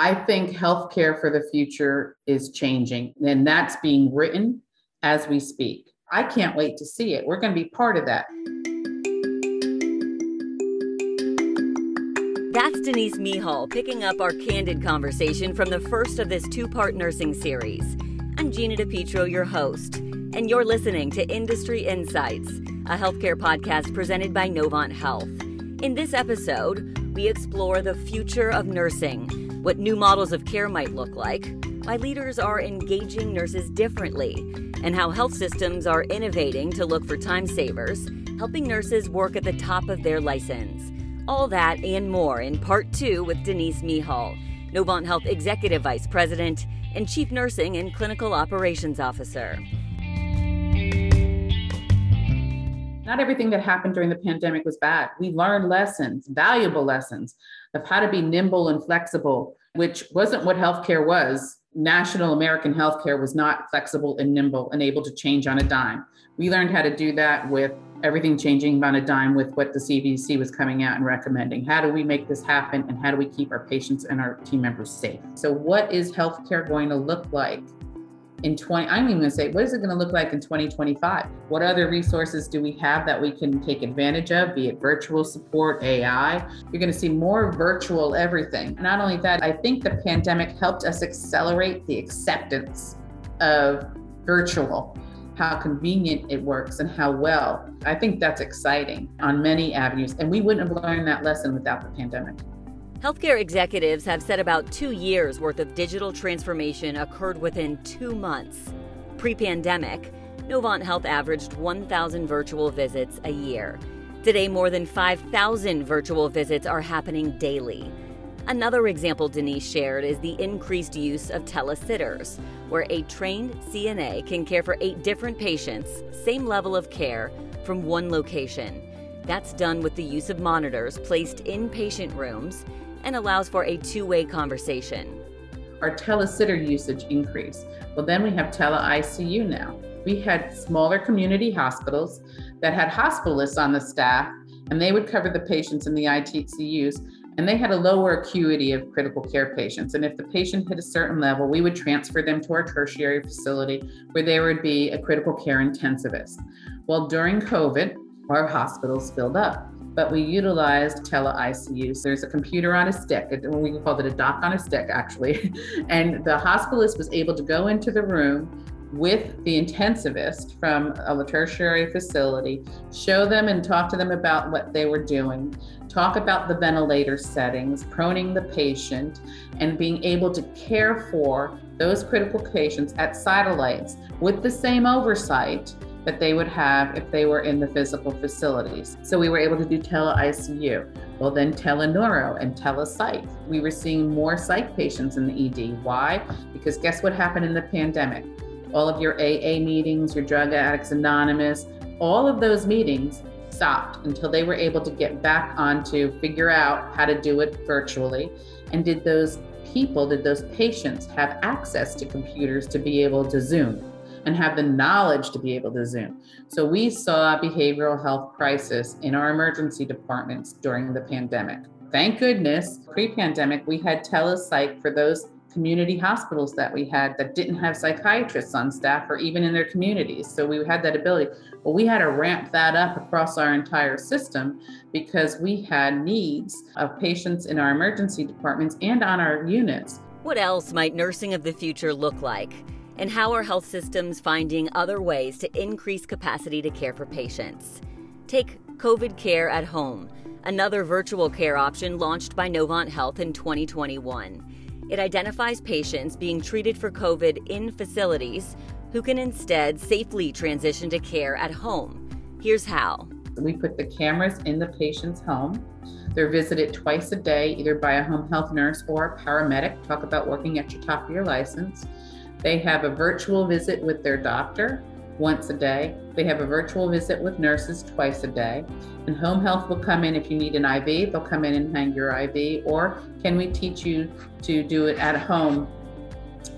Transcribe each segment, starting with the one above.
I think healthcare for the future is changing, and that's being written as we speak. I can't wait to see it. We're going to be part of that. That's Denise Mihal picking up our candid conversation from the first of this two part nursing series. I'm Gina DePietro, your host, and you're listening to Industry Insights, a healthcare podcast presented by Novant Health. In this episode, we explore the future of nursing, what new models of care might look like, why leaders are engaging nurses differently, and how health systems are innovating to look for time savers, helping nurses work at the top of their license. All that and more in part two with Denise Mihal, Novant Health Executive Vice President and Chief Nursing and Clinical Operations Officer. Not everything that happened during the pandemic was bad. We learned lessons, valuable lessons of how to be nimble and flexible, which wasn't what healthcare was. National American healthcare was not flexible and nimble and able to change on a dime. We learned how to do that with everything changing on a dime with what the CDC was coming out and recommending. How do we make this happen and how do we keep our patients and our team members safe? So, what is healthcare going to look like in 20 i'm even going to say what is it going to look like in 2025 what other resources do we have that we can take advantage of be it virtual support ai you're going to see more virtual everything. Not only that i think the pandemic helped us accelerate the acceptance of virtual how convenient it works and how well. I think that's exciting on many avenues and we wouldn't have learned that lesson without the pandemic Healthcare executives have said about two years worth of digital transformation occurred within two months. Pre pandemic, Novant Health averaged 1,000 virtual visits a year. Today, more than 5,000 virtual visits are happening daily. Another example Denise shared is the increased use of telesitters, where a trained CNA can care for eight different patients, same level of care, from one location. That's done with the use of monitors placed in patient rooms and allows for a two way conversation. Our telesitter usage increased. Well, then we have tele ICU now. We had smaller community hospitals that had hospitalists on the staff, and they would cover the patients in the ICUs, and they had a lower acuity of critical care patients. And if the patient hit a certain level, we would transfer them to our tertiary facility where there would be a critical care intensivist. Well, during COVID, our hospitals filled up but we utilized tele ICU. So there's a computer on a stick, we called it a doc on a stick actually. and the hospitalist was able to go into the room with the intensivist from a tertiary facility, show them and talk to them about what they were doing, talk about the ventilator settings, proning the patient, and being able to care for those critical patients at satellites with the same oversight that they would have if they were in the physical facilities. So we were able to do tele ICU, well, then tele-neuro and tele-psych. We were seeing more psych patients in the ED. Why? Because guess what happened in the pandemic? All of your AA meetings, your Drug Addicts Anonymous, all of those meetings stopped until they were able to get back on to figure out how to do it virtually. And did those people, did those patients have access to computers to be able to Zoom? And have the knowledge to be able to Zoom. So we saw a behavioral health crisis in our emergency departments during the pandemic. Thank goodness, pre pandemic, we had telepsych for those community hospitals that we had that didn't have psychiatrists on staff or even in their communities. So we had that ability. Well, we had to ramp that up across our entire system because we had needs of patients in our emergency departments and on our units. What else might nursing of the future look like? And how are health systems finding other ways to increase capacity to care for patients? Take COVID Care at Home, another virtual care option launched by Novant Health in 2021. It identifies patients being treated for COVID in facilities who can instead safely transition to care at home. Here's how. We put the cameras in the patient's home. They're visited twice a day, either by a home health nurse or a paramedic. Talk about working at your top of your license. They have a virtual visit with their doctor once a day. They have a virtual visit with nurses twice a day. And home health will come in if you need an IV, they'll come in and hang your IV. Or can we teach you to do it at home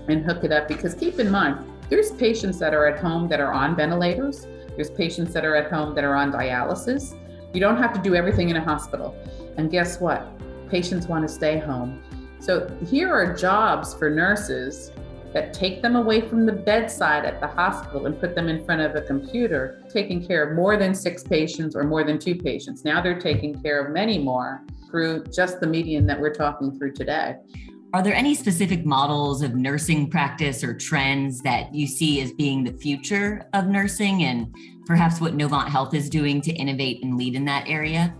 and hook it up? Because keep in mind, there's patients that are at home that are on ventilators, there's patients that are at home that are on dialysis. You don't have to do everything in a hospital. And guess what? Patients want to stay home. So here are jobs for nurses that take them away from the bedside at the hospital and put them in front of a computer, taking care of more than six patients or more than two patients. Now they're taking care of many more through just the median that we're talking through today. Are there any specific models of nursing practice or trends that you see as being the future of nursing and perhaps what Novant Health is doing to innovate and lead in that area?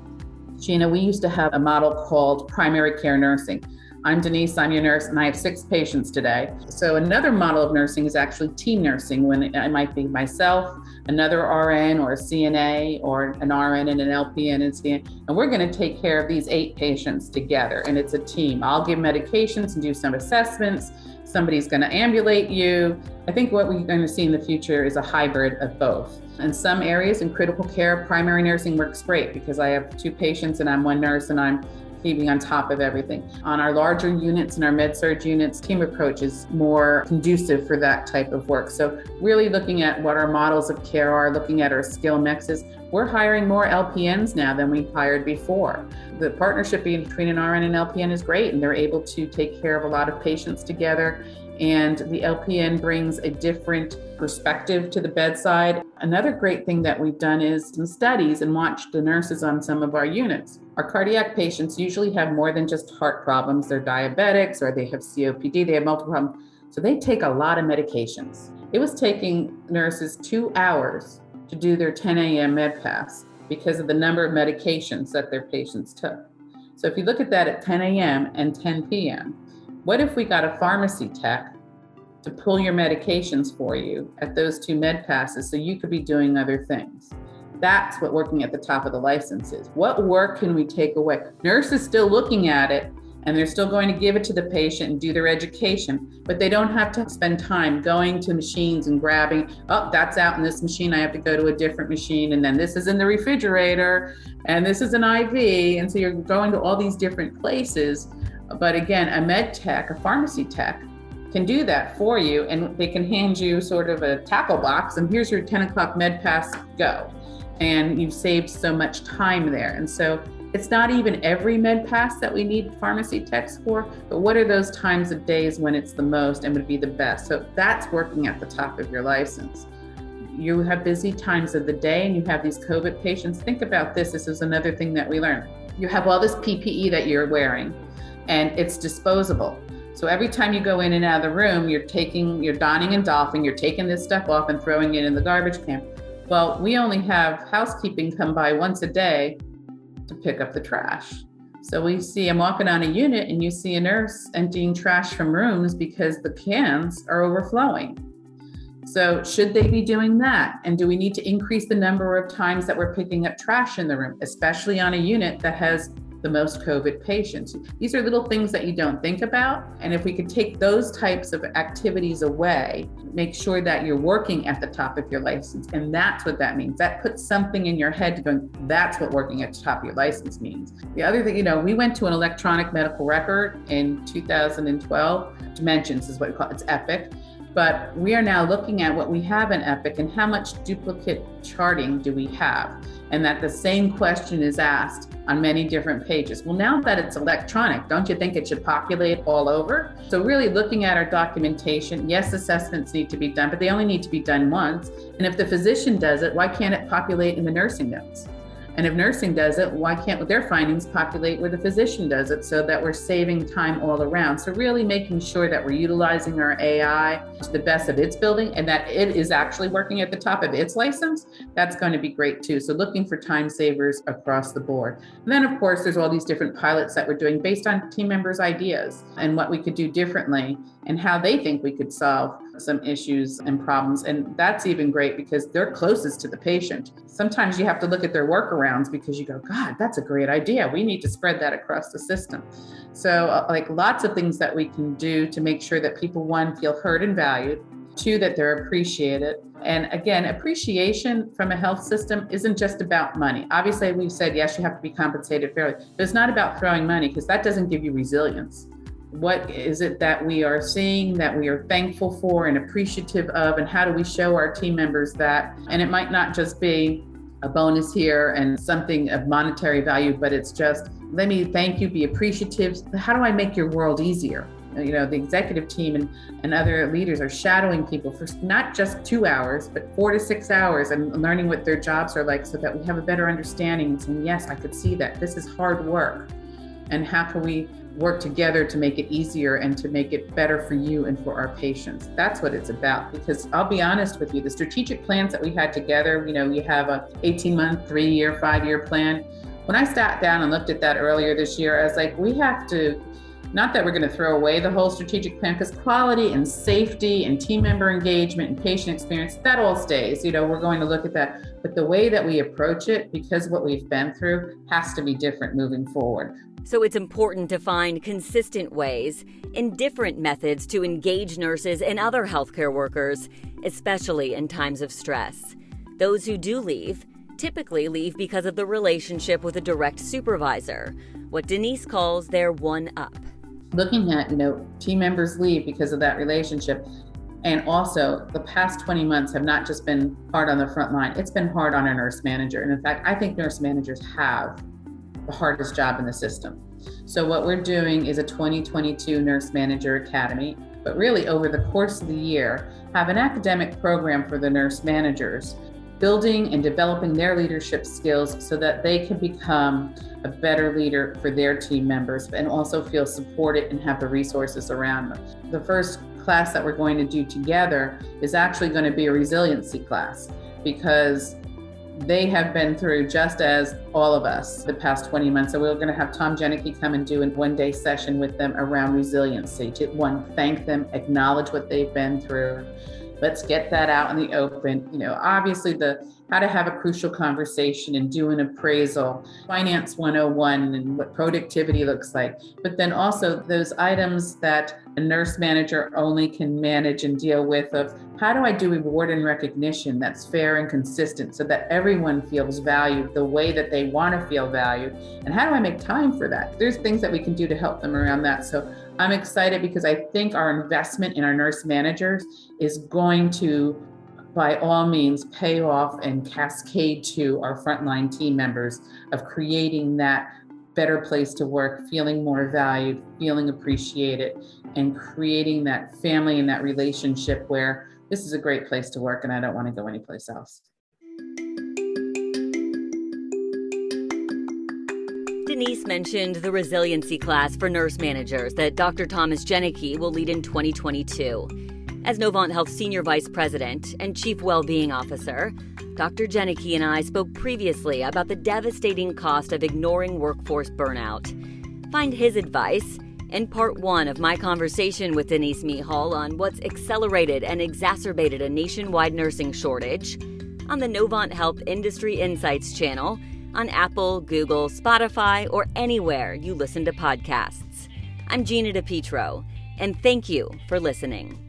Gina, we used to have a model called primary care nursing. I'm Denise, I'm your nurse, and I have six patients today. So, another model of nursing is actually team nursing when I might be myself, another RN or a CNA or an RN and an LPN and CNA, and we're going to take care of these eight patients together. And it's a team. I'll give medications and do some assessments. Somebody's going to ambulate you. I think what we're going to see in the future is a hybrid of both. In some areas in critical care, primary nursing works great because I have two patients and I'm one nurse and I'm keeping on top of everything. On our larger units and our med surg units, team approach is more conducive for that type of work. So, really looking at what our models of care are, looking at our skill mixes. We're hiring more LPNs now than we hired before. The partnership between an RN and LPN is great, and they're able to take care of a lot of patients together and the LPN brings a different perspective to the bedside. Another great thing that we've done is some studies and watched the nurses on some of our units. Our cardiac patients usually have more than just heart problems, they're diabetics or they have COPD, they have multiple problems. So they take a lot of medications. It was taking nurses two hours to do their 10 a.m. med pass because of the number of medications that their patients took. So if you look at that at 10 a.m. and 10 p.m., what if we got a pharmacy tech to pull your medications for you at those two med passes so you could be doing other things? That's what working at the top of the license is. What work can we take away? Nurse is still looking at it and they're still going to give it to the patient and do their education, but they don't have to spend time going to machines and grabbing, oh, that's out in this machine. I have to go to a different machine. And then this is in the refrigerator and this is an IV. And so you're going to all these different places but again, a med tech, a pharmacy tech, can do that for you and they can hand you sort of a tackle box and here's your 10 o'clock med pass go and you've saved so much time there. And so it's not even every med pass that we need pharmacy techs for but what are those times of days when it's the most and would be the best? So that's working at the top of your license. You have busy times of the day and you have these covid patients. Think about this this is another thing that we learned. You have all this ppe that you're wearing and it's disposable. So every time you go in and out of the room, you're taking, you're donning and doffing, you're taking this stuff off and throwing it in the garbage can. Well, we only have housekeeping come by once a day to pick up the trash. So we see, I'm walking on a unit and you see a nurse emptying trash from rooms because the cans are overflowing. So, should they be doing that? And do we need to increase the number of times that we're picking up trash in the room, especially on a unit that has the most COVID patients. These are little things that you don't think about. And if we could take those types of activities away, make sure that you're working at the top of your license. And that's what that means. That puts something in your head to go, that's what working at the top of your license means. The other thing, you know, we went to an electronic medical record in 2012. Dimensions is what we call it, it's Epic. But we are now looking at what we have in Epic and how much duplicate charting do we have? And that the same question is asked on many different pages. Well, now that it's electronic, don't you think it should populate all over? So, really looking at our documentation, yes, assessments need to be done, but they only need to be done once. And if the physician does it, why can't it populate in the nursing notes? And if nursing does it, why can't their findings populate where the physician does it so that we're saving time all around? So, really making sure that we're utilizing our AI to the best of its building and that it is actually working at the top of its license, that's going to be great too. So, looking for time savers across the board. And then, of course, there's all these different pilots that we're doing based on team members' ideas and what we could do differently and how they think we could solve some issues and problems. And that's even great because they're closest to the patient. Sometimes you have to look at their workarounds because you go, God, that's a great idea. We need to spread that across the system. So, uh, like lots of things that we can do to make sure that people, one, feel heard and valued, two, that they're appreciated. And again, appreciation from a health system isn't just about money. Obviously, we've said, yes, you have to be compensated fairly, but it's not about throwing money because that doesn't give you resilience what is it that we are seeing that we are thankful for and appreciative of and how do we show our team members that and it might not just be a bonus here and something of monetary value but it's just let me thank you, be appreciative. How do I make your world easier? you know the executive team and, and other leaders are shadowing people for not just two hours but four to six hours and learning what their jobs are like so that we have a better understanding and saying yes i could see that this is hard work and how can we work together to make it easier and to make it better for you and for our patients. That's what it's about because i'll be honest with you the strategic plans that we had together you know you have a 18 month three year five year plan. When i sat down and looked at that earlier this year i was like we have to not that we're going to throw away the whole strategic plan because quality and safety and team member engagement and patient experience, that all stays. You know, we're going to look at that. But the way that we approach it, because what we've been through, has to be different moving forward. So it's important to find consistent ways and different methods to engage nurses and other healthcare workers, especially in times of stress. Those who do leave typically leave because of the relationship with a direct supervisor, what Denise calls their one up looking at, you know, team members leave because of that relationship. And also, the past 20 months have not just been hard on the front line, it's been hard on a nurse manager. And in fact, I think nurse managers have the hardest job in the system. So, what we're doing is a 2022 Nurse Manager Academy, but really over the course of the year, have an academic program for the nurse managers building and developing their leadership skills so that they can become a better leader for their team members and also feel supported and have the resources around them. The first class that we're going to do together is actually going to be a resiliency class because they have been through just as all of us the past 20 months. So we're going to have Tom Jenike come and do a one day session with them around resiliency to one, thank them, acknowledge what they've been through let's get that out in the open. You know obviously the how to have a crucial conversation and do an appraisal finance 101 and what productivity looks like. But then also those items that a nurse manager only can manage and deal with of how do i do reward and recognition that's fair and consistent so that everyone feels valued the way that they want to feel valued? And how do i make time for that? There's things that we can do to help them around that. So I'm excited because I think our investment in our nurse managers is going to, by all means, pay off and cascade to our frontline team members of creating that better place to work, feeling more valued, feeling appreciated, and creating that family and that relationship where this is a great place to work and I don't want to go anyplace else. Denise mentioned the resiliency class for nurse managers that Dr. Thomas Jenike will lead in 2022. As Novant Health Senior Vice President and Chief Wellbeing Officer, Dr. Jenike and I spoke previously about the devastating cost of ignoring workforce burnout. Find his advice in part one of my conversation with Denise Mihal on what's accelerated and exacerbated a nationwide nursing shortage on the Novant Health Industry Insights channel on Apple, Google, Spotify, or anywhere you listen to podcasts. I'm Gina DePietro, and thank you for listening.